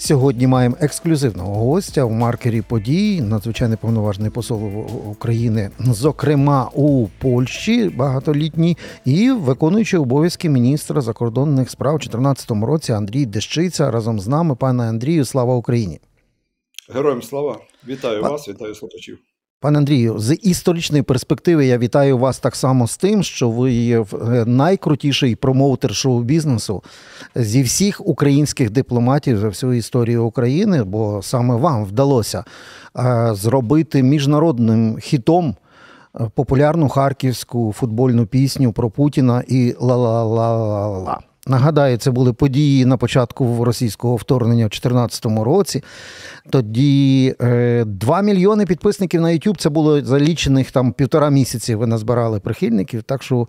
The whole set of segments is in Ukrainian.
Сьогодні маємо ексклюзивного гостя в маркері подій, надзвичайний повноважний посол України, зокрема у Польщі багатолітній, і виконуючий обов'язки міністра закордонних справ у 2014 році Андрій Дещиця разом з нами. Пане Андрію, слава Україні! Героям слава! Вітаю а... вас, вітаю слухачів. Пане Андрію, з історичної перспективи я вітаю вас так само з тим, що ви є е, найкрутіший промоутер шоу-бізнесу зі всіх українських дипломатів за всю історію України, бо саме вам вдалося е, зробити міжнародним хітом е, популярну харківську футбольну пісню про Путіна і ла-ла-ла-ла-ла. Нагадаю, це були події на початку російського вторгнення в 2014 році. Тоді е, 2 мільйони підписників на YouTube, це було за лічених там півтора місяці. Ви назбирали прихильників. Так що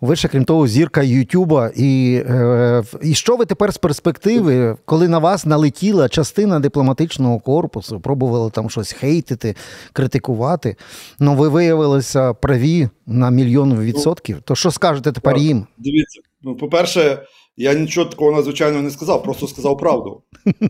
ви ще, крім того, зірка Ютуба. І, е, і що ви тепер з перспективи, коли на вас налетіла частина дипломатичного корпусу, пробували там щось хейтити, критикувати. Ну ви виявилися праві на мільйон відсотків. То що скажете тепер їм? Дивіться, ну, по-перше, я нічого такого надзвичайного не сказав, просто сказав правду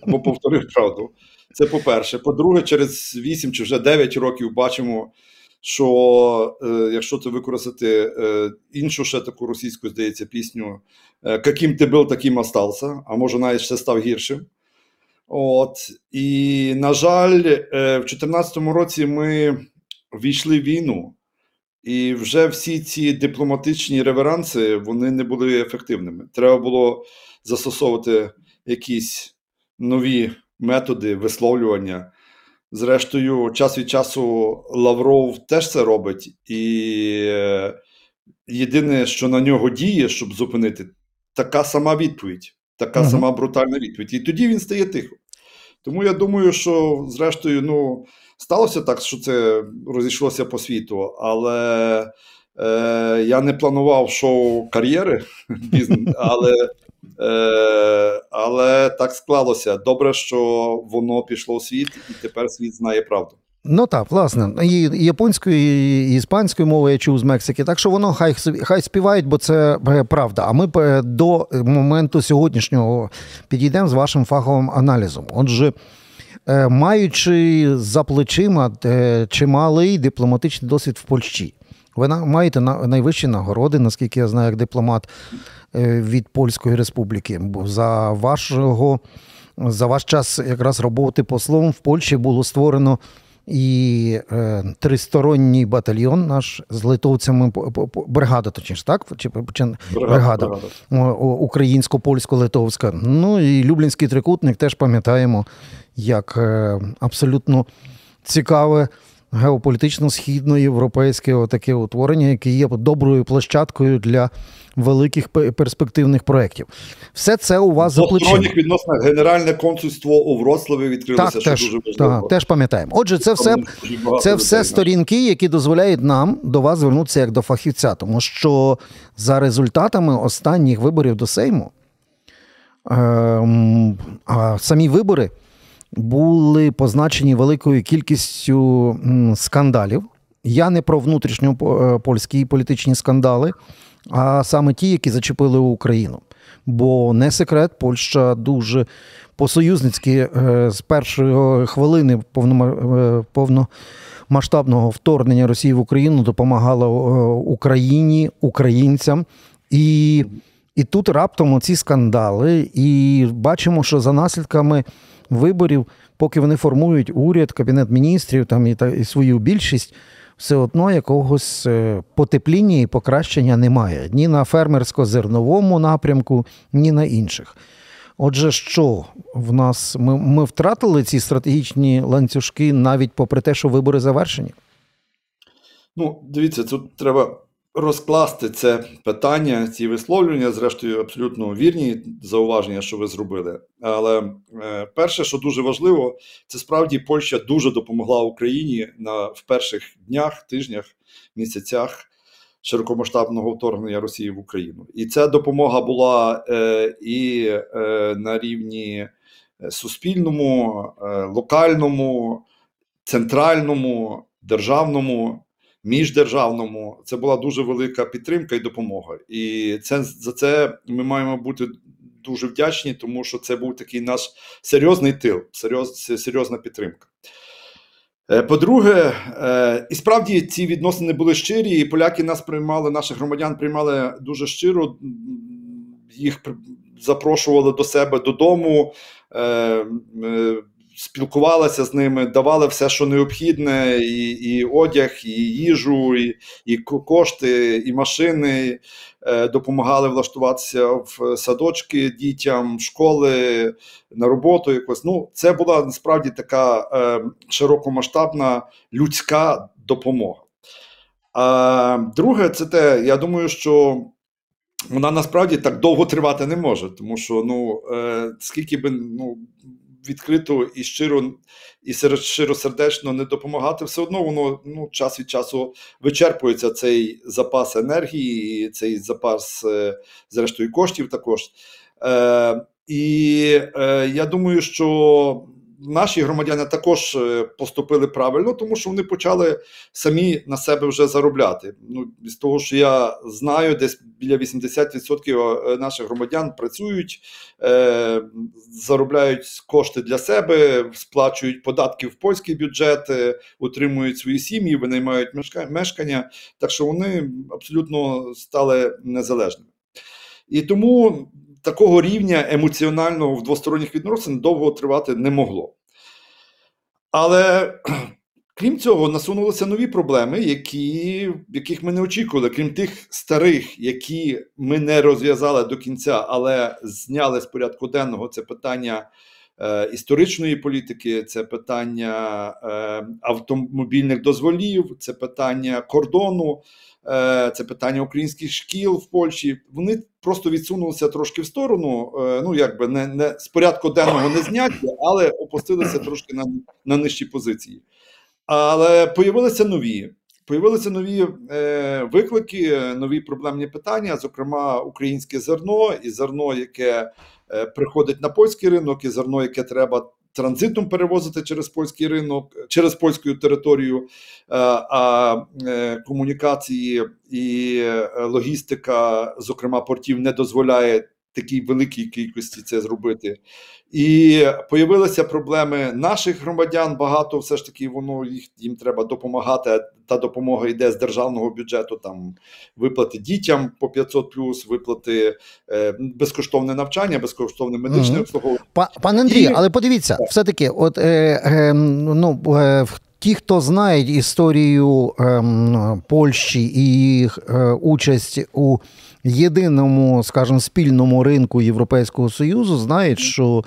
або повторив правду. Це по-перше. По-друге, через 8 чи вже 9 років бачимо, що е, якщо це використати е, іншу ще таку російську, здається, пісню е, «Каким ти був, таким остався, а може навіть ще став гіршим. От і на жаль, е, в 2014 році ми війшли в війну. І вже всі ці дипломатичні реверанси вони не були ефективними. Треба було застосовувати якісь нові методи висловлювання. Зрештою, час від часу Лавров теж це робить, і е, єдине, що на нього діє, щоб зупинити, така сама відповідь, така сама брутальна відповідь. І тоді він стає тихо. Тому я думаю, що зрештою, ну, сталося так, що це розійшлося по світу, але е, я не планував шоу кар'єри, але, е, але так склалося. Добре, що воно пішло у світ, і тепер світ знає правду. Ну так, власне, і японською, і іспанською мовою я чув з Мексики. Так що воно хай хай співають, бо це е, правда. А ми е, до моменту сьогоднішнього підійдемо з вашим фаховим аналізом. Отже, маючи за плечима е, чималий дипломатичний досвід в Польщі. Ви маєте на- найвищі нагороди, наскільки я знаю, як дипломат е, від Польської Республіки. Бо за вашого за ваш час якраз роботи послом в Польщі було створено і е, тристоронній батальйон наш з литовцями бригада, точніше, так? Чи, чи бригада, бригада. бригада. українсько-польсько-литовська. Ну і Люблінський трикутник теж пам'ятаємо як е, абсолютно цікаве геополітично-східноєвропейське таке утворення, яке є доброю площадкою для великих перспективних проєктів. Все це у вас за плечима. відносинах Генеральне консульство у Вроцлаві відкрилося, Так, що теж, дуже важливо. так, теж пам'ятаємо. Отже, це все це все сторінки, які дозволяють нам до вас звернутися як до фахівця, тому що за результатами останніх виборів до Сейму, ем, а самі вибори були позначені великою кількістю скандалів. Я не про внутрішньопольські політичні скандали, а саме ті, які зачепили Україну. Бо не секрет, Польща дуже по-союзницьки е, з першої хвилини е, повномасштабного вторгнення Росії в Україну допомагала е, Україні, українцям. І, і тут раптом ці скандали, і бачимо, що за наслідками виборів, поки вони формують уряд, кабінет міністрів там і, та, і свою більшість, все одно якогось е, потепління і покращення немає ні на фермерсько-зерновому напрямку, ні на інших. Отже, що в нас ми, ми втратили ці стратегічні ланцюжки навіть попри те, що вибори завершені? Ну, дивіться, тут треба розкласти це питання, ці висловлювання, зрештою, абсолютно вірні зауваження, що ви зробили. Але е, перше, що дуже важливо, це справді Польща дуже допомогла Україні на в перших днях, тижнях, місяцях широкомасштабного вторгнення Росії в Україну. І ця допомога була е, і е, на рівні е, суспільному, е, локальному, центральному, державному міждержавному. Це була дуже велика підтримка і допомога. І це за це ми маємо бути дуже вдячні, тому що це був такий наш серйозний тил, серйоз, серйозна підтримка. Е, по-друге, е, і справді ці відносини були щирі, і поляки нас приймали, наших громадян приймали дуже щиро, їх запрошували до себе додому, е, спілкувалися з ними, давали все, що необхідне, і і одяг, і їжу, і і кошти, і машини, допомагали влаштуватися в садочки дітям, школи, на роботу. Якось ну це була насправді така е, широкомасштабна людська допомога. А друге, це те, я думаю, що вона насправді так довго тривати не може, тому що ну е, скільки би ну відкрито і щиро і щиросердечно не допомагати, все одно воно ну час від часу вичерпується цей запас енергії, цей запас, е, зрештою, коштів також. Е, І е, я думаю, що наші громадяни також е, поступили правильно, тому що вони почали самі на себе вже заробляти. Ну з того, що я знаю, десь біля 80% е, наших громадян працюють, е, заробляють кошти для себе, сплачують податки в польський бюджет, е, утримують свої сім'ї, винаймають мешкання, так що вони абсолютно стали незалежними. І тому такого рівня емоціонального в двосторонніх відносин довго тривати не могло. Але крім цього, насунулися нові проблеми, які, яких ми не очікували, крім тих старих, які ми не розв'язали до кінця, але зняли з порядку денного це питання. Е, історичної політики, це питання е, автомобільних дозволів, це питання кордону, це питання українських шкіл в Польщі. Вони просто відсунулися трошки в сторону. Е, ну якби не не з порядку денного не зняті, але опустилися трошки на на нижчі позиції. Але появилися нові. Появилися нові е, виклики, нові проблемні питання, зокрема, українське зерно і зерно, яке е, приходить на польський ринок, і зерно, яке треба транзитом перевозити через польський ринок, через польську територію, е, а е, комунікації і е, логістика, зокрема портів, не дозволяє такій великій кількості це зробити. І появилися проблеми наших громадян. Багато все ж таки воно їх їм треба допомагати. Та допомога йде з державного бюджету. Там виплати дітям по 500 плюс, виплати е, безкоштовне навчання, безкоштовне медичне угу. обслуговування. Пане Андрію, І... але подивіться, все таки, от е, е, ну е, Ті, хто знають історію ем, Польщі і е, участь у єдиному, скажімо, спільному ринку Європейського Союзу, знають, що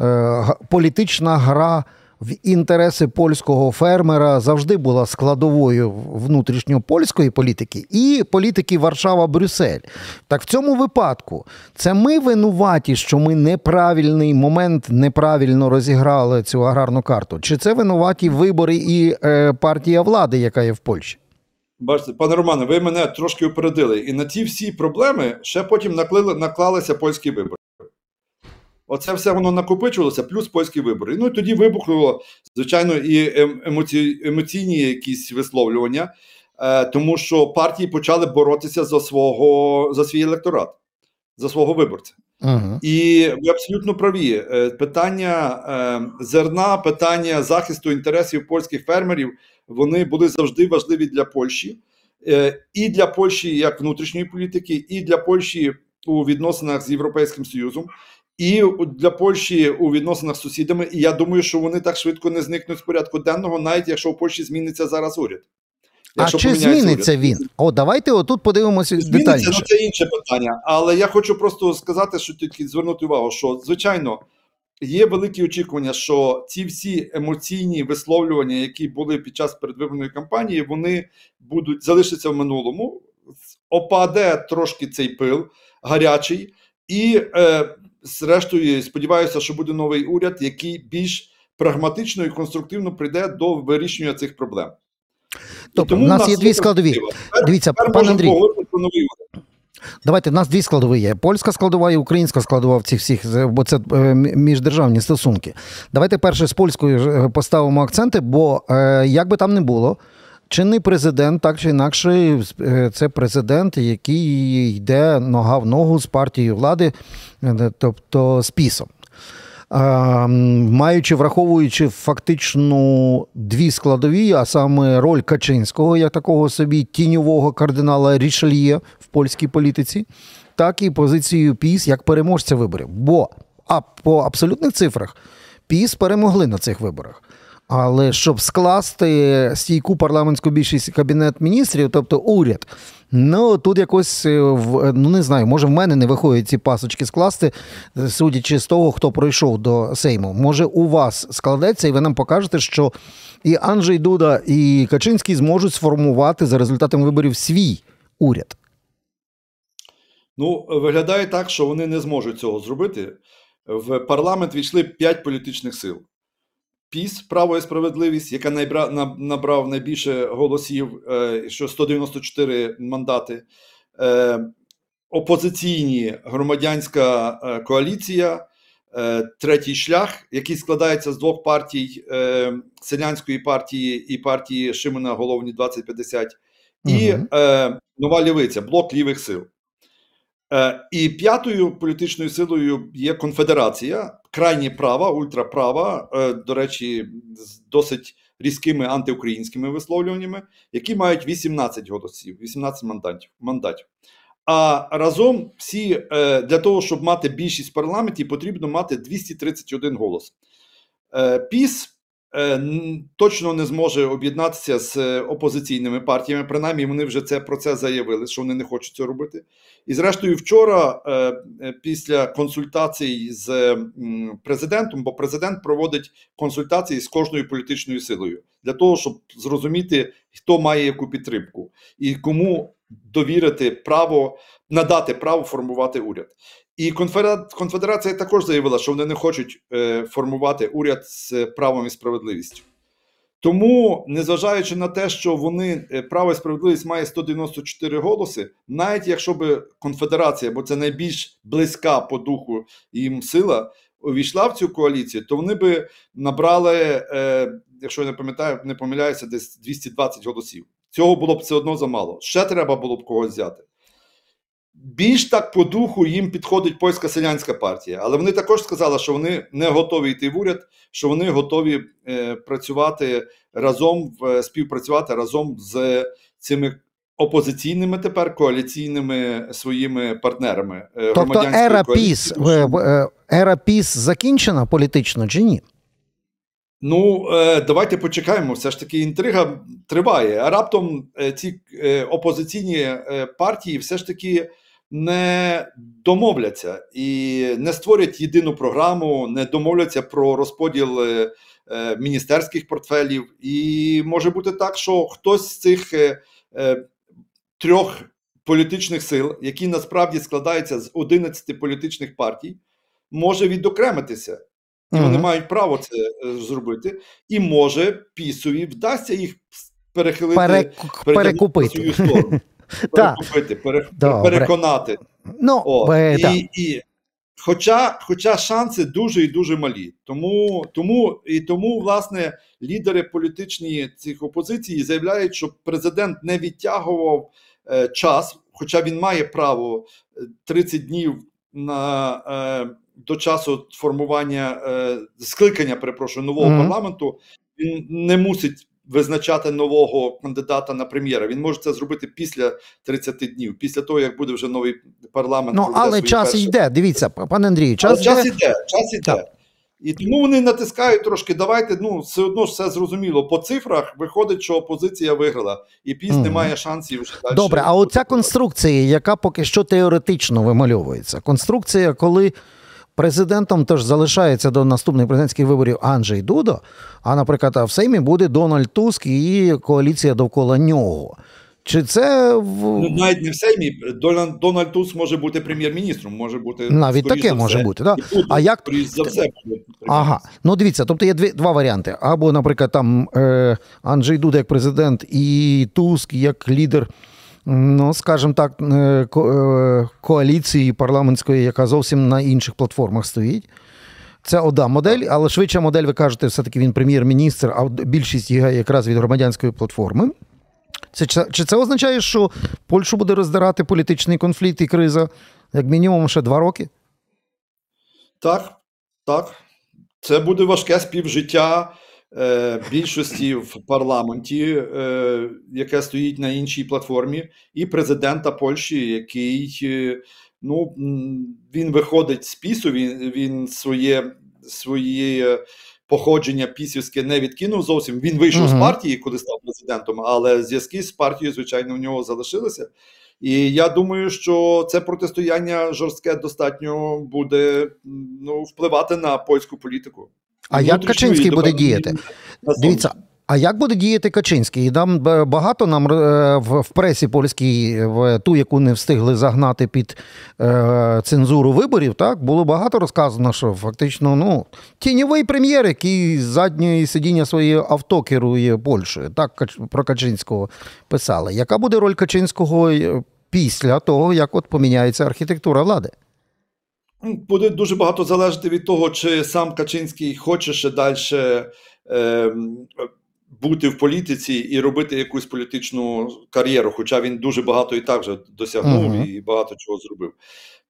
е, політична гра в інтереси польського фермера завжди була складовою внутрішньопольської політики і політики Варшава-Брюссель. Так в цьому випадку це ми винуваті, що ми неправильний момент неправильно розіграли цю аграрну карту. Чи це винуваті вибори і е, партія влади, яка є в Польщі? Бачите, пане Романе, ви мене трошки упередили. І на ці всі проблеми ще потім наклали, наклалися польські вибори. Оце все воно накопичувалося, плюс польські вибори. Ну і тоді вибухнуло, звичайно, і ем, емоці... емоційні якісь висловлювання, е, тому що партії почали боротися за свого за свій електорат, за свого виборця. Ага. І ви абсолютно праві. Е, питання е, зерна, питання захисту інтересів польських фермерів вони були завжди важливі для Польщі, е, і для Польщі як внутрішньої політики, і для Польщі у відносинах з Європейським Союзом, і для Польщі у відносинах з сусідами. І я думаю, що вони так швидко не зникнуть з порядку денного, навіть якщо в Польщі зміниться зараз уряд. Якщо а чи зміниться уряд. він? О, давайте отут подивимося детальніше. ну це інше питання. Але я хочу просто сказати, що тільки звернути увагу, що звичайно є великі очікування, що ці всі емоційні висловлювання, які були під час передвиборної кампанії, вони будуть залишаться в минулому, опаде трошки цей пил гарячий, і е, зрештою сподіваюся, що буде новий уряд, який більш прагматично і конструктивно прийде до вирішення цих проблем. Тобто, у нас є дві складові. Дивіться, пане Андрій. новий уряд. Давайте в нас дві складові є: польська складова і українська складова в цих всіх, бо це е, міждержавні стосунки. Давайте перше з польською е, поставимо акценти, бо е, як би там не було. Чинний президент, так чи інакше, е, це президент, який йде нога в ногу з партією влади, е, тобто з пісом. Маючи враховуючи фактично дві складові, а саме роль Качинського, як такого собі тіньового кардинала Рішельє в польській політиці, так і позицію Піс як переможця виборів. Бо а по абсолютних цифрах Піс перемогли на цих виборах. Але щоб скласти стійку парламентську більшість кабінет міністрів, тобто уряд, ну тут якось е, ну не знаю, може в мене не виходять ці пасочки скласти, судячи з того, хто пройшов до Сейму. Може, у вас складеться, і ви нам покажете, що і Анджей Дуда, і Качинський зможуть сформувати за результатами виборів свій уряд. Ну, виглядає так, що вони не зможуть цього зробити. В парламент війшли п'ять політичних сил. Піс, право і справедливість, яка набрав найбільше голосів, е, що 194 мандати, е, опозиційні громадянська е, коаліція, третій шлях, який складається з двох партій селянської партії і партії Шимона Головні 2050, і угу. нова лівиця, блок лівих сил. І п'ятою політичною силою є конфедерація, крайні права, ультраправа, е, до речі, з досить різкими антиукраїнськими висловлюваннями, які мають 18 голосів, 18 мандатів. А разом всі е, для того, щоб мати більшість в парламенті, потрібно мати 231 голос. Е, Піс Е, точно не зможе об'єднатися з е, опозиційними партіями. Принаймні, вони вже це про це заявили, що вони не хочуть це робити. І, зрештою, вчора, е, після консультацій з президентом, бо президент проводить консультації з кожною політичною силою для того, щоб зрозуміти, хто має яку підтримку і кому довірити право надати право формувати уряд. І конфедерація також заявила, що вони не хочуть е, формувати уряд з правом і справедливістю. Тому, незважаючи на те, що вони е, право і справедливість має 194 голоси, навіть якщо б конфедерація, бо це найбільш близька по духу їм сила, увійшла в цю коаліцію, то вони би набрали, е, якщо я не пам'ятаю, не помиляюся, десь 220 голосів. Цього було б все одно замало. Ще треба було б когось взяти. Більш так по духу їм підходить польська селянська партія, але вони також сказали, що вони не готові йти в уряд, що вони готові е, працювати разом, е, співпрацювати разом з цими опозиційними тепер коаліційними своїми партнерами. Е, тобто ера піс е, ера піс закінчена політично чи ні? Ну, е, давайте почекаємо. Все ж таки, інтрига триває. А раптом ці опозиційні партії все ж таки не домовляться і не створять єдину програму, не домовляться про розподіл е, е, міністерських портфелів. І може бути так, що хтось з цих е, трьох політичних сил, які насправді складаються з 11 політичних партій, може відокремитися. І вони uh мають право це зробити, і може пісові вдасться їх перехилити Перек... перекупити. свою сторону. перекупити, пере, переконати. Ну, О, і, і, Хоча хоча шанси дуже і дуже малі. Тому, тому, І тому, власне, лідери політичні цих опозицій заявляють, що президент не відтягував е, час, хоча він має право 30 е, днів на. Е, до часу формування е, скликання перепрошую нового mm-hmm. парламенту він не мусить визначати нового кандидата на прем'єра. Він може це зробити після 30 днів, після того як буде вже новий парламент. Ну але час перші... йде. Дивіться, пане Андрію, час але час іде. Час іде. Так. І тому вони натискають трошки. Давайте ну все одно ж все зрозуміло. По цифрах виходить, що опозиція виграла, і піс mm. не має шансів. вже далі. Добре, а оця конструкція, яка поки що теоретично вимальовується, конструкція, коли Президентом теж залишається до наступних президентських виборів Анджей Дудо. А, наприклад, в Сеймі буде Дональд Туск і коаліція довкола нього. Чи це ну, навіть не в Сеймі Дональд, Дональд Туск може бути прем'єр-міністром, може бути навіть таке може бути. Да? Буде, а як за все ага, ну дивіться, тобто є дві два варіанти. Або, наприклад, там е, Анджей Дуда як президент і Туск як лідер ну скажімо так, е, е, коаліції парламентської, яка зовсім на інших платформах стоїть. Це одна модель, але швидша модель, ви кажете, все-таки він прем'єр-міністр, а більшість є якраз від громадянської платформи. Це, Чи це означає, що Польщу буде роздирати політичний конфлікт і криза як мінімум ще два роки? Так, так. Це буде важке співжиття більшості в парламенті, е, яке стоїть на іншій платформі, і президента Польщі, який е, ну, він виходить з пісу, він він своє своє походження пісівське не відкинув зовсім. Він вийшов uh-huh. з партії, коли став президентом, але зв'язки з партією, звичайно, в нього залишилися. І я думаю, що це протистояння жорстке достатньо буде ну, впливати на польську політику. А як Качинський буде діяти? Дивіться, а як буде діяти Качинський? І там багато нам е, в пресі польській, в ту, яку не встигли загнати під е, цензуру виборів, так було багато розказано, що фактично ну, тіньовий прем'єр, який з задньої сидіння своєї авто керує Польщею. Так про Качинського писали. Яка буде роль Качинського е, після того, як от поміняється архітектура влади? Буде дуже багато залежати від того, чи сам Качинський хоче ще далі. Е, бути в політиці і робити якусь політичну кар'єру, хоча він дуже багато і так вже досягнув uh-huh. і багато чого зробив.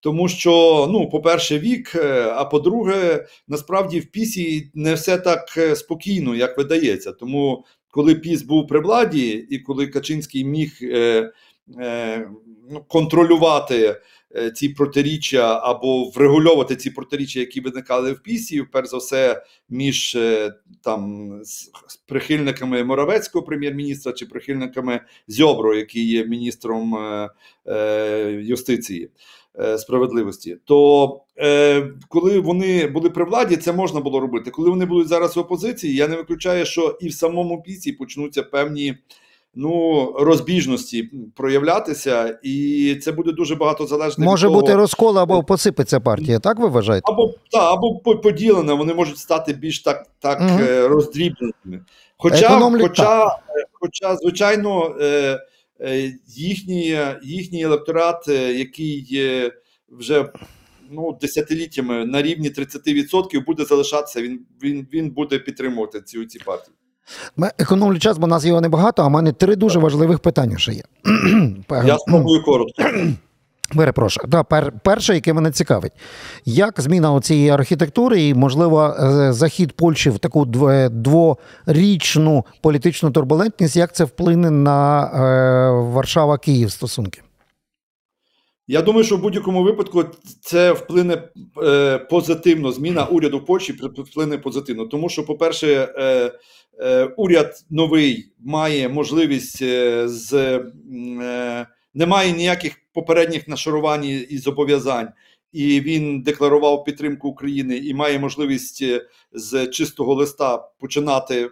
Тому що, ну, по-перше, вік, е, а по-друге, насправді в пісі не все так е, спокійно, як видається. Тому, коли піс був при владі, і коли Качинський міг е, контролювати. Е, ці протиріччя або врегульовувати ці протиріччя, які виникали в пісі, перш за все, між е, там прихильниками Моравецького прем'єр-міністра чи прихильниками Зьобро, який є міністром е, юстиції. Справедливості, то е, коли вони були при владі, це можна було робити. Коли вони будуть зараз в опозиції, я не виключаю, що і в самому пісі почнуться певні ну розбіжності проявлятися, і це буде дуже багато залежно. Може від бути розкол або посипеться партія, так ви вважаєте? Або та, або поділена, вони можуть стати більш так так угу. роздрібненими. Хоча, хоча, хоча, звичайно, е, е, їхній їхній електорат, е, який вже ну, десятиліттями на рівні 30% буде залишатися, він він, він буде підтримувати ці, ці партії. Ми економлю час, бо нас його небагато, а в мене три дуже важливих питання ще є. Я спробую коротко. Перепрошую. Да, пер, перше, яке мене цікавить, як зміна цієї архітектури і, можливо, е, захід Польщі в таку дворічну політичну турбулентність, як це вплине на е, Варшава-Київ стосунки? Я думаю, що в будь-якому випадку це вплине е, позитивно. Зміна уряду Польщі вплине позитивно, тому що, по-перше, е, е, уряд новий має можливість е, з е, немає ніяких попередніх нашарувань і зобов'язань, і він декларував підтримку України і має можливість е, з чистого листа починати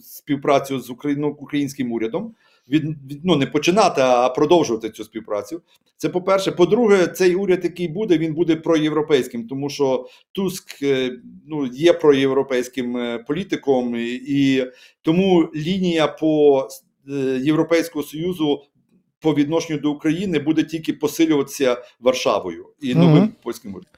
співпрацю з ну, українським урядом від, від ну не починати, а продовжувати цю співпрацю. Це по-перше. По-друге, цей уряд, який буде, він буде проєвропейським, тому що Туск е, ну є проєвропейським е, політиком, і, і тому лінія по е, Європейського союзу по відношенню до України буде тільки посилюватися Варшавою і новим угу. польським урядом.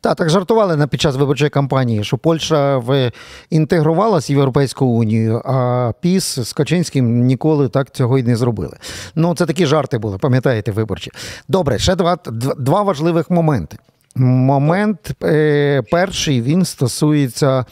Так, так жартували на під час виборчої кампанії, що Польща в інтегрувалась в Європейську Унію, а ПІС з Качинським ніколи так цього й не зробили. Ну, це такі жарти були, пам'ятаєте, виборчі. Добре, ще два, два важливих моменти. Момент е, перший він стосується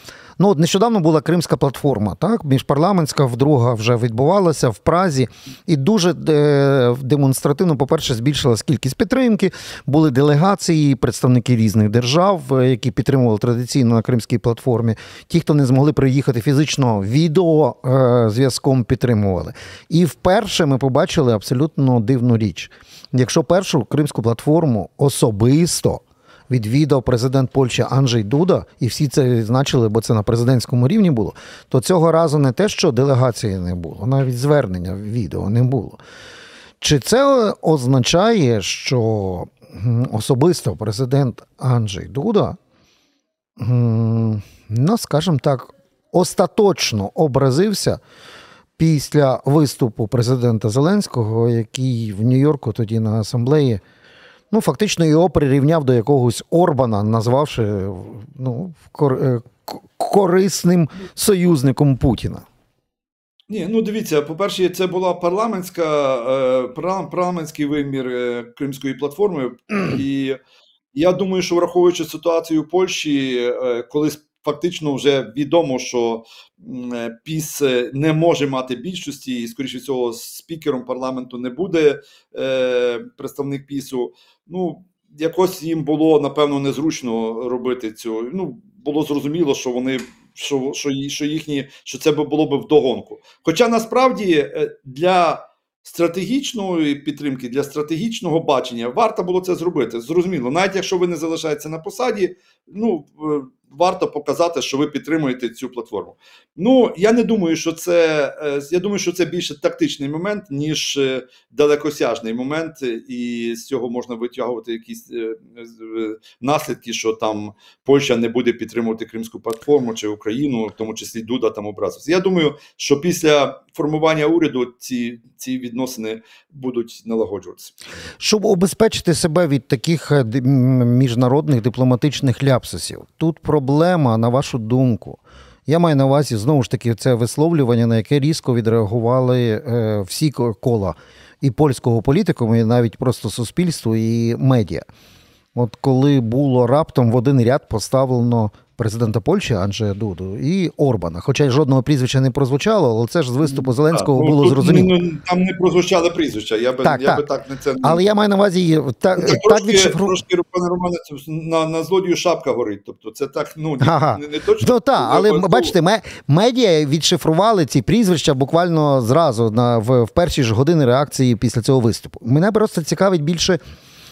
Ну, от нещодавно була Кримська платформа, так, міжпарламентська вдруга вже відбувалася в Празі, і дуже е, демонстративно, по-перше, збільшилась кількість підтримки. Були делегації, представники різних держав, е, які підтримували традиційно на Кримській платформі. Ті, хто не змогли приїхати фізично, відео е, зв'язком підтримували. І вперше ми побачили абсолютно дивну річ. Якщо першу кримську платформу особисто відвідав президент Польщі Анджей Дуда, і всі це відзначили, бо це на президентському рівні було, то цього разу не те, що делегації не було, навіть звернення відео не було. Чи це означає, що особисто президент Анджей Дуда, ну, скажімо так, остаточно образився після виступу президента Зеленського, який в Нью-Йорку тоді на асамблеї ну, фактично його прирівняв до якогось Орбана, назвавши ну, кор- е, корисним союзником Путіна. Ні, ну дивіться, по-перше, це була парламентська е, парламентський вимір е, Кримської платформи, і я думаю, що враховуючи ситуацію в Польщі, колись. коли фактично вже відомо, що ПІС не може мати більшості, і скоріше всього, спікером парламенту не буде представник ПІСу. Ну якось їм було напевно незручно робити цю. Ну було зрозуміло, що вони що що, що їхні що це було б вдогонку. Хоча насправді е, для стратегічної підтримки, для стратегічного бачення варто було це зробити. Зрозуміло, навіть якщо ви не залишаєтеся на посаді, ну варто показати, що ви підтримуєте цю платформу. Ну я не думаю, що це е, я думаю, що це більше тактичний момент, ніж е, далекосяжний момент, і з цього можна витягувати якісь е, наслідки, що там Польща не буде підтримувати Кримську платформу чи Україну, в тому числі Дуда там образився. Я думаю, що після формування уряду ці, ці відносини будуть налагоджуватися, щоб обезпечити себе від таких міжнародних дипломатичних ляпсусів. Тут про проблема, на вашу думку? Я маю на увазі знову ж таки це висловлювання, на яке різко відреагували е, всі кола і польського політикуму, і навіть просто суспільство і медіа. От коли було раптом в один ряд поставлено президента Польщі Анджея Дуду і Орбана. Хоча й жодного прізвища не прозвучало, але це ж з виступу Зеленського так, ну, було зрозуміло. Ну, там не прозвучали прізвища. Я би так, я так. би так не це Але я маю на увазі так, це так трошки, відшифру... трошки пане Романе, на на злодію шапка горить. Тобто, це так ну ага. не, не точно. Ну, так, але бачите, медіа відшифрували ці прізвища буквально зразу на в, в перші ж години реакції після цього виступу. Мене просто цікавить більше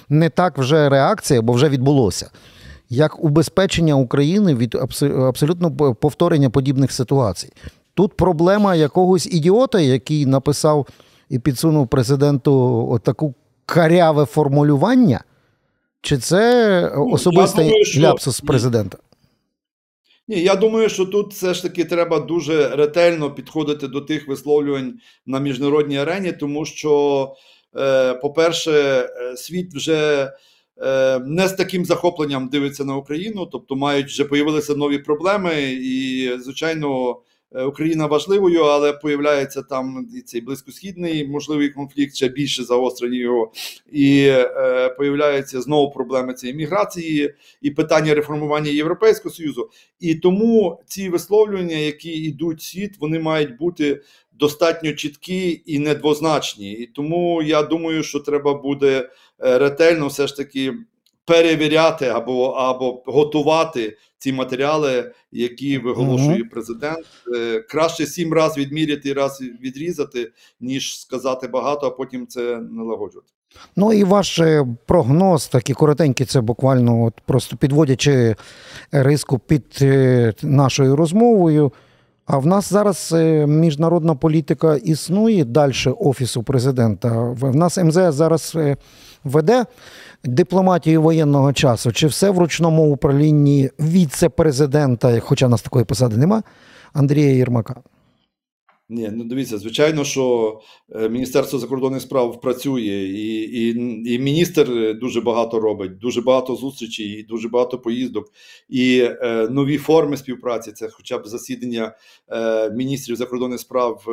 не так вже реакція, бо вже відбулося як убезпечення України від абсолютно повторення подібних ситуацій. Тут проблема якогось ідіота, який написав і підсунув президенту таку каряве формулювання, чи це ну, особистий думаю, що... ляпсус президента? Ні, я думаю, що тут все ж таки треба дуже ретельно підходити до тих висловлювань на міжнародній арені, тому що, е, по-перше, е, світ вже Е, не з таким захопленням дивиться на Україну, тобто мають вже появилися нові проблеми, і звичайно. Е, Україна важливою, але появляється там і цей близькосхідний можливий конфлікт, ще більше загострені його, і е, появляються знову проблеми цієї міграції і питання реформування Європейського союзу. І тому ці висловлювання, які йдуть світ, вони мають бути достатньо чіткі і недвозначні. І тому я думаю, що треба буде Е, ретельно все ж таки перевіряти або або готувати ці матеріали, які виголошує президент. Е, краще сім разів відміряти і раз відрізати, ніж сказати багато, а потім це налагоджувати. Ну і ваш е, прогноз, такий коротенький, це буквально от просто підводячи риску під нашою розмовою. А в нас зараз міжнародна політика існує далі офісу президента. В нас МЗС зараз веде дипломатію воєнного часу, чи все в ручному управлінні віце-президента, хоча в нас такої посади нема, Андрія Єрмака? Ні, ну дивіться, звичайно, що е, Міністерство закордонних справ працює, і і, і міністр дуже багато робить, дуже багато зустрічей, і дуже багато поїздок, і е, нові форми співпраці. Це, хоча б засідання е, міністрів закордонних справ е,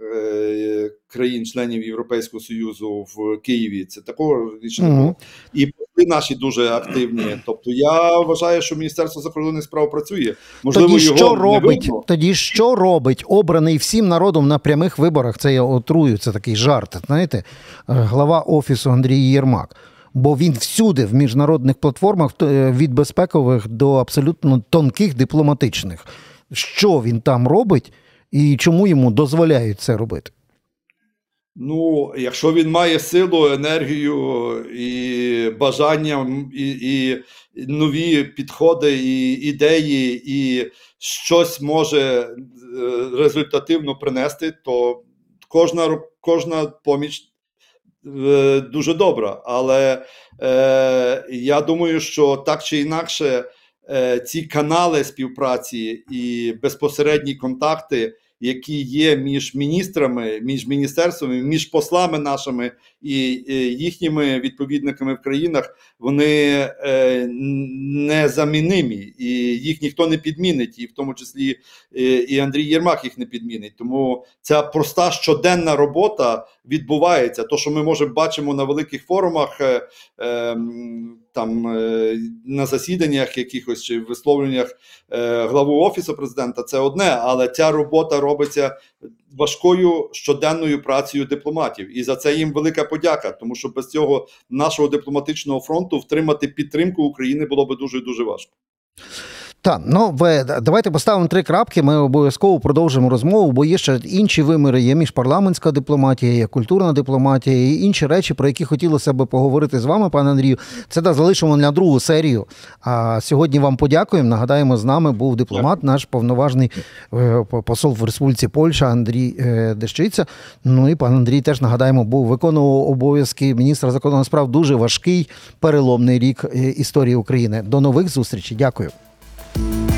е, країн-членів Європейського союзу в Києві. Це такого не було. І наші дуже активні. Тобто, я вважаю, що Міністерство закордонних справ працює. Можливо, тоді його що робить? Тоді що робить обраний всім народом на прямих виборах? Це я отрую, це такий жарт. Знаєте, глава офісу Андрій Єрмак. Бо він всюди в міжнародних платформах е, від безпекових до абсолютно тонких дипломатичних. Що він там робить і чому йому дозволяють це робити? Ну, якщо він має силу, енергію і бажання, і і нові підходи, і ідеї, і щось може е, результативно принести, то кожна кожна поміч е, дуже добра. Але е, я думаю, що так чи інакше е, ці канали співпраці і безпосередні контакти які є між міністрами, між міністерствами, між послами нашими і їхніми відповідниками в країнах, вони е, незамінимі, і їх ніхто не підмінить, і в тому числі е, і Андрій Єрмак їх не підмінить. Тому ця проста щоденна робота відбувається. То, що ми може бачимо на великих форумах, е, е, там е, на засіданнях якихось чи висловленнях главу офісу президента, це одне, але ця робота робиться важкою щоденною працею дипломатів, і за це їм велика подяка, тому що без цього нашого дипломатичного фронту втримати підтримку України було би дуже дуже важко. Так, ну ви давайте поставимо три крапки. Ми обов'язково продовжимо розмову, бо є ще інші виміри. Є міжпарламентська дипломатія, є культурна дипломатія і інші речі, про які хотілося би поговорити з вами, пане Андрію. Це да, залишимо на другу серію. А сьогодні вам подякуємо. Нагадаємо, з нами був дипломат, наш повноважний е, посол в Республіці Польща Андрій е, Дещиця. Ну і пан Андрій теж нагадаємо, був виконував обов'язки міністра закордонних справ. Дуже важкий переломний рік е, історії України. До нових зустрічей. Дякую. you